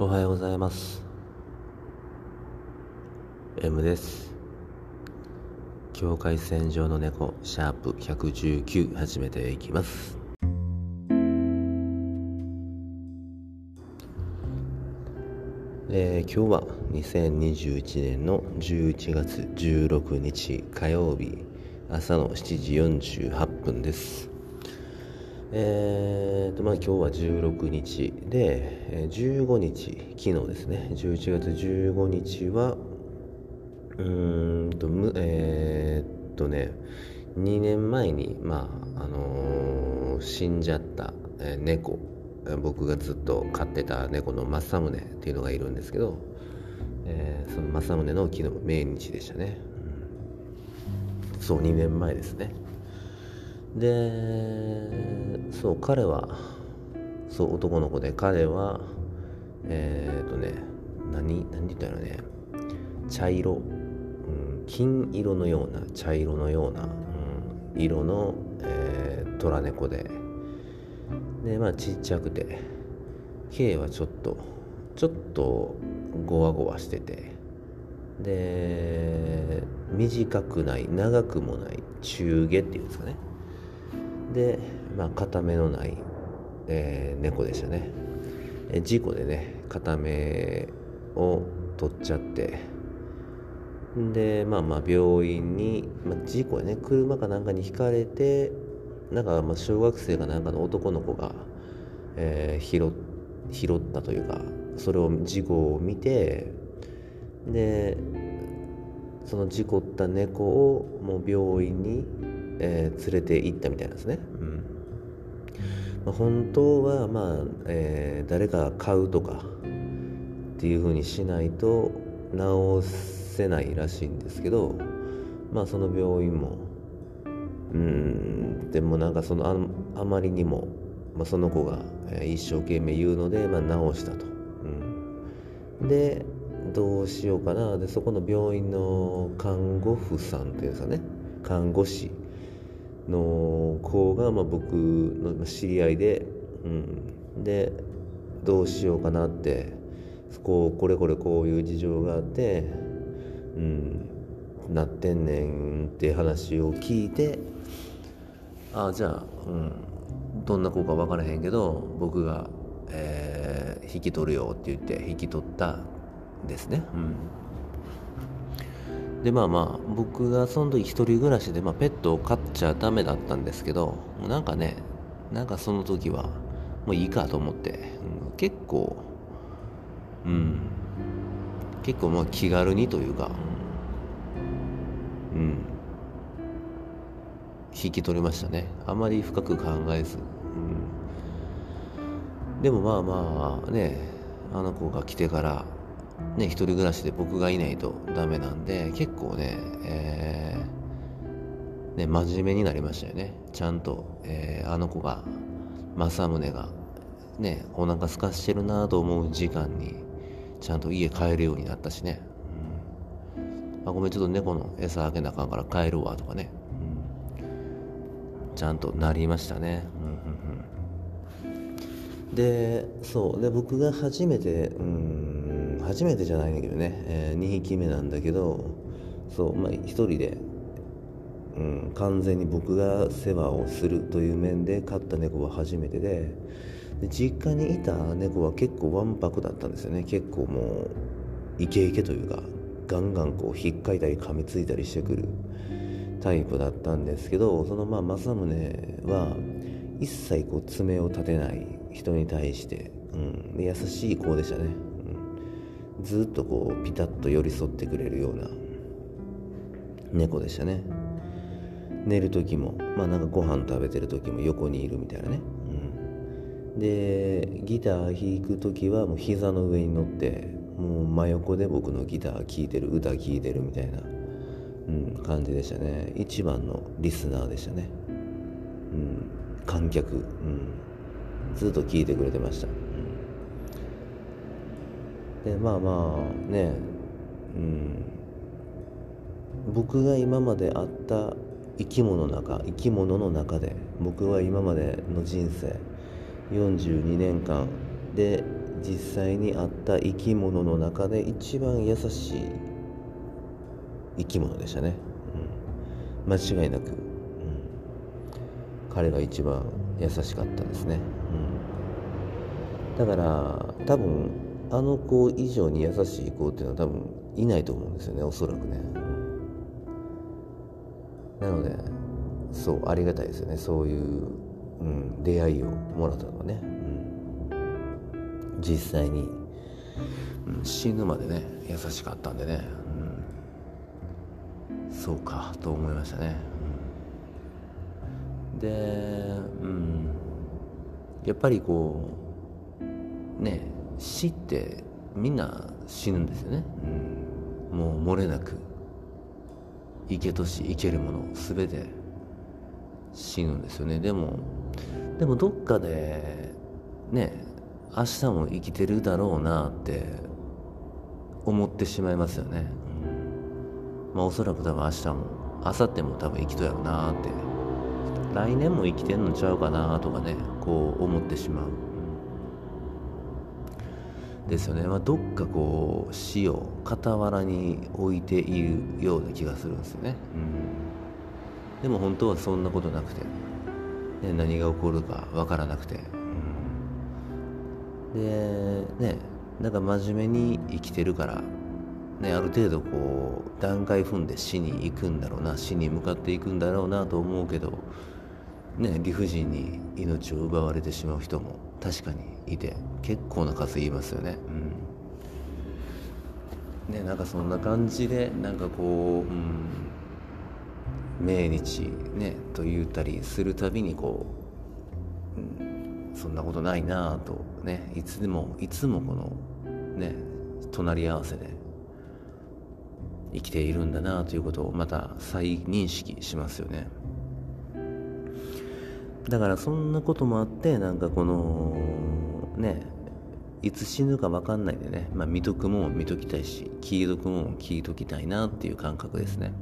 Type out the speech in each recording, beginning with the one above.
おはようございます。M です。境界線上の猫シャープ119始めていきます。えー、今日は2021年の11月16日火曜日朝の7時48分です。えーとまあ、今日は16日で、15日、昨日ですね、11月15日は、うーんと、むえー、っとね、2年前に、まあ、あのー、死んじゃった、えー、猫、僕がずっと飼ってた猫の政宗っていうのがいるんですけど、えー、その政宗の昨日命日でしたね、うん、そう2年前ですね。でそう彼はそう男の子で彼はえっ、ー、とね何何て言ったらね茶色、うん、金色のような茶色のような、うん、色の、えー、虎猫で。でまあちっちゃくて毛はちょっとちょっとゴワゴワしてて。で短くない長くもない中毛っていうんですかね。で、まあ、片目のない、えー、猫でしたね、え事故でね片目を取っちゃって。でまあまあ病院に、まあ、事故でね車かなんかにひかれてなんかまあ小学生かなんかの男の子が、えー、拾拾ったというかそれを事故を見てでその事故った猫をもう病院にえー、連れて行ったみたいなんですね。うん。まあ、本当は、まあえー、誰か買うとかっていうふうにしないと治せないらしいんですけど、まあ、その病院もうんでもなんかそのああまりにも、まあ、その子が一生懸命言うので、まあ、治したと。うん、でどうしようかな。でそこの病院の看護婦さんっていうんですかね。看護師の子がまあ僕の知り合いで、うん、でどうしようかなってこうこれこれこういう事情があって、うん、なってんねんって話を聞いてああじゃあ、うん、どんな子か分からへんけど僕が、えー、引き取るよって言って引き取ったですね。うん。でまあまあ僕がその時一人暮らしで、まあ、ペットを飼っちゃダメだったんですけどなんかねなんかその時はもういいかと思って、うん、結構うん結構まあ気軽にというかうん引き取りましたね。あまり深く考えず、うん、でもまあまあねあの子が来てからね、一人暮らしで僕がいないとダメなんで、結構ね、えー、ね、真面目になりましたよね。ちゃんと、えー、あの子が、政宗が、ね、お腹空かしてるなと思う時間に、ちゃんと家帰るようになったしね。うん、あごめん、ちょっと猫の餌あげなあかんから帰るわとかね。うん、ちゃんとなりましたね。うんうんうん、で、そう。で、僕が初めて、うん初めてじゃないんだけどね、えー、2匹目なんだけどそうまあ1人で、うん、完全に僕が世話をするという面で飼った猫は初めてでで実家にいた猫は結構わんぱくだったんですよね。結構もうイケイケというかガンガンこう引っかいたり噛みついたりしてくるタイプだったんですけどそのまあ政宗は一切こう爪を立てない人に対して、うん、優しい子でしたね。ずっとこうピタッと寄り添ってくれるような猫でしたね。寝る時もまあなんかご飯食べてる時も横にいるみたいなね、うん、でギター弾く時はもう膝の上に乗ってもう真横で僕のギター聴いてる歌聴いてるみたいな、うん、感じでしたね。一番のリスナーでしたね、うん、観客、うん、ずっと聴いてくれてました。でまあまあねうん。僕が今まで会った生き物の中生き物の中で僕は今までの人生42年間で実際にあった生き物の中で一番優しい生き物でしたね、うん、間違いなく、うん、彼が一番優しかったですね、うん、だから多分あの子以上に優しい子っていうのは多分いないと思うんですよねおそらくね、なのでそうありがたいですよね。そういう、うん、出会いをもらったのはね、うん、実際に、うん、死ぬまでね優しかったんでね、うん、そうかと思いましたね、うん、で、うん、やっぱりこうね死ってみんな死ぬんですよね、うん、もう漏れなく生けとし生けるもの全て死ぬんですよね。でもでもどっかでね明日も生きてるだろうなって思ってしまいますよね、うん、まあおそらく多分明日も明後日も多分生きとやろうなって。来年も生きてんのちゃうかなとかねこう思ってしまうですよね、まあ、どっかこう死を傍らに置いているような気がするんですよね、うん、でも本当はそんなことなくて、ね、何が起こるか分からなくて、うん、でねなんか真面目に生きてるからね、ある程度こう段階踏んで死に行くんだろうな死に向かっていくんだろうなと思うけど、ね、理不尽に命を奪われてしまう人も確かにいて結構な数言いますよねうんねなんかそんな感じでなんかこう、うん、命日ねと言ったりするたびにこう、うん、そんなことないなぁとねいつでもいつもこのね隣り合わせで生きているんだなということをまた再認識しますよね。だからそんなこともあってなんかこのねいつ死ぬか分かんないでね、まあ、見とくもん見ときたいし聞いとくもん聞いときたいなっていう感覚ですね。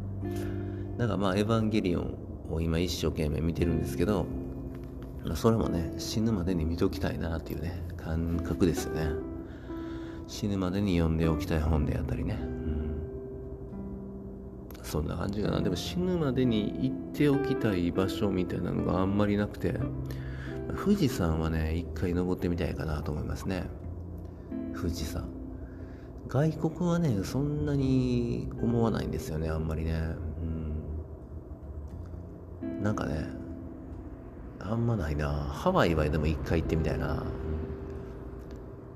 だからまあ「エヴァンゲリオン」を今一生懸命見てるんですけど、まあ、それもね死ぬまでに見ときたいなっていうね感覚ですよね。死ぬまでに読んでおきたい本であったりねそんな感じかな。でも死ぬまでに行っておきたい場所みたいなのがあんまりなくて富士山はね一回登ってみたいかなと思いますね。富士山。外国はねそんなに思わないんですよねあんまりね。うん。なんかねあんまないな。ハワイはでも一回行ってみたいな。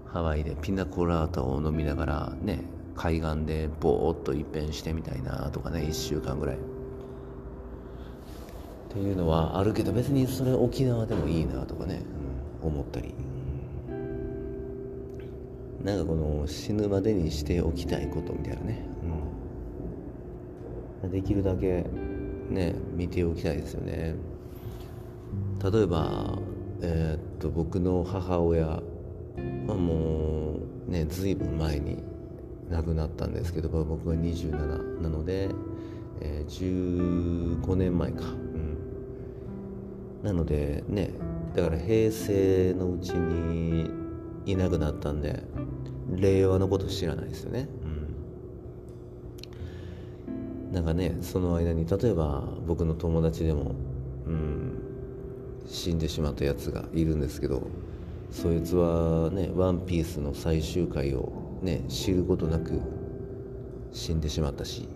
ハワイでピナコラータを飲みながらね海岸でぼーっと一変してみたいなとかね1週間ぐらい。っていうのはあるけど別にそれ沖縄でもいいなとかね、うん、思ったり、うん、なんかこの死ぬまでにしておきたいことみたいなね、うん、できるだけね見ておきたいですよね。例えばえー、っと僕の母親。はもうね随分前に亡くなったんですけど僕が27なので、えー、15年前か、うん、なのでねだから平成のうちにいなくなったんで令和のこと知らないですよね、うん、なんかねその間に例えば僕の友達でも、うん、死んでしまったやつがいるんですけどそいつはね「ワンピースの最終回をね知ることなく死んでしまったし、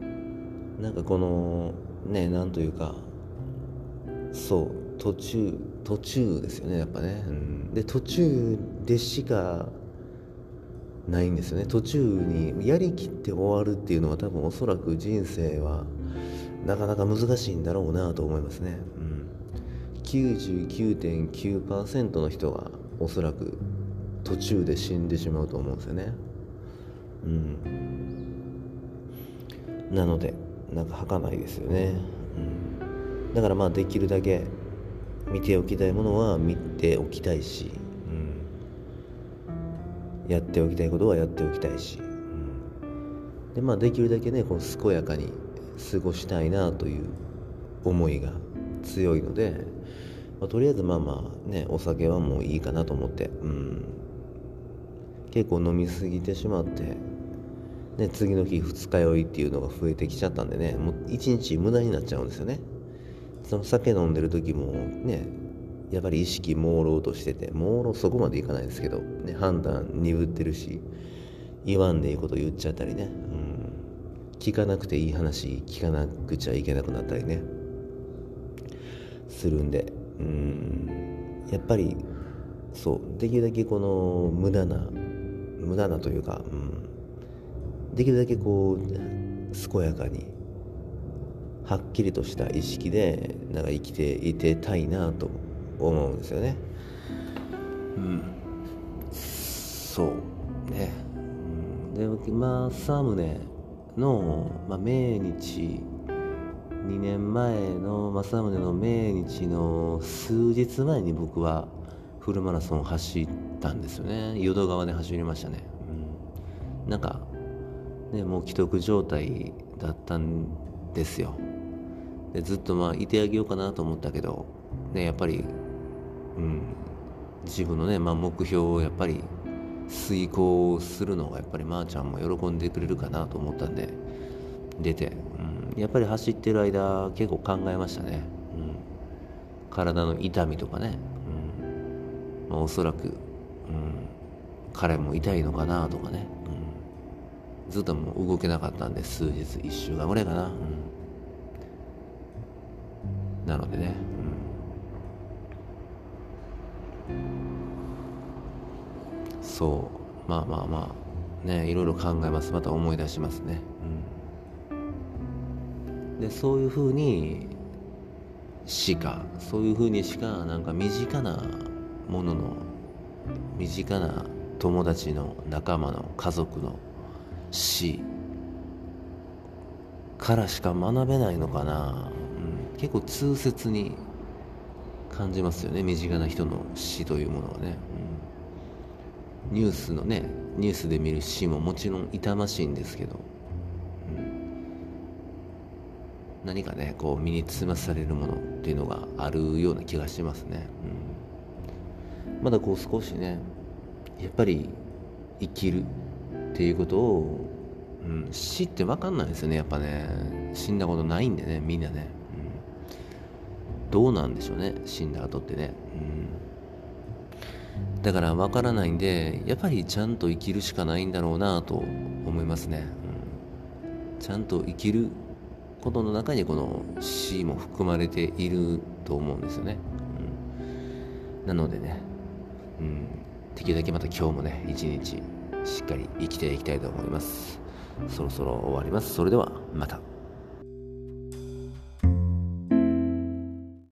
うん、なんかこのねなんというかそう途中途中ですよねやっぱね、うん、で途中でしかないんですよね。途中にやりきって終わるっていうのは多分おそらく人生はなかなか難しいんだろうなと思いますね、うん、99.9%の人はおそらく途中で死んでしまうと思うんですよね。うん。なのでなんか儚いですよね、うん、だからまあできるだけ見ておきたいものは見ておきたいし、うん、やっておきたいことはやっておきたいし、うん、でまあできるだけねこう健やかに過ごしたいなという思いが強いのでまあ、とりあえずまあまあねお酒はもういいかなと思ってうん。結構飲みすぎてしまってね、次の日二日酔いっていうのが増えてきちゃったんでねもう一日無駄になっちゃうんですよね。その酒飲んでる時もねやっぱり意識朦朧としてて朦朧そこまでいかないですけど、ね、判断鈍ってるし言わんでいいこと言っちゃったりね、うん、聞かなくていい話聞かなくちゃいけなくなったりねするんでうんやっぱりそうできるだけこの無駄な無駄なというか、うん、できるだけこう健やかにはっきりとした意識でなんか生きていてたいなと思うんですよね。うん、そうね。うん、で今サムネの、まあ、命日2年前の政宗の命日の数日前に僕はフルマラソン走ったんですよね。淀川で走りましたね、うん、なんかねもう既得状態だったんですよ。でずっとまあいてあげようかなと思ったけどねやっぱりうん。自分のね、まあ、目標をやっぱり遂行するのがやっぱりまーちゃんも喜んでくれるかなと思ったんで出て、うん、やっぱり走ってる間結構考えましたね、うん、体の痛みとかね、うん。ま、おそらく、彼も痛いのかなとかね、うん、ずっともう動けなかったんで数日1週間ぐらいかな、うん、なのでね、うん、そう。まあまあまあ。ねいろいろ考えます。また思い出しますね、うん。でそういうふうにしかそういうふうにしかなんか身近なものの身近な友達の仲間の家族の死からしか学べないのかな、うん、結構痛切に感じますよね。身近な人の死というものはね、うん、ニュースのねニュースで見る死ももちろん痛ましいんですけど。うん。何かねこう身につまされるものっていうのがあるような気がしますね、うん、まだこう少しねやっぱり生きるっていうことを、うん、死って分かんないですよねやっぱね。死んだことないんでねみんなね、うん、どうなんでしょうね死んだ後ってね、うん、だから分からないんでやっぱりちゃんと生きるしかないんだろうなと思いますね、うん、ちゃんと生きることの中にこの死も含まれていると思うんですよね。うん、なのでね、うん、できるだけまた今日もね、一日しっかり生きていきたいと思います。そろそろ終わります。それではまた。